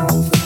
Wow.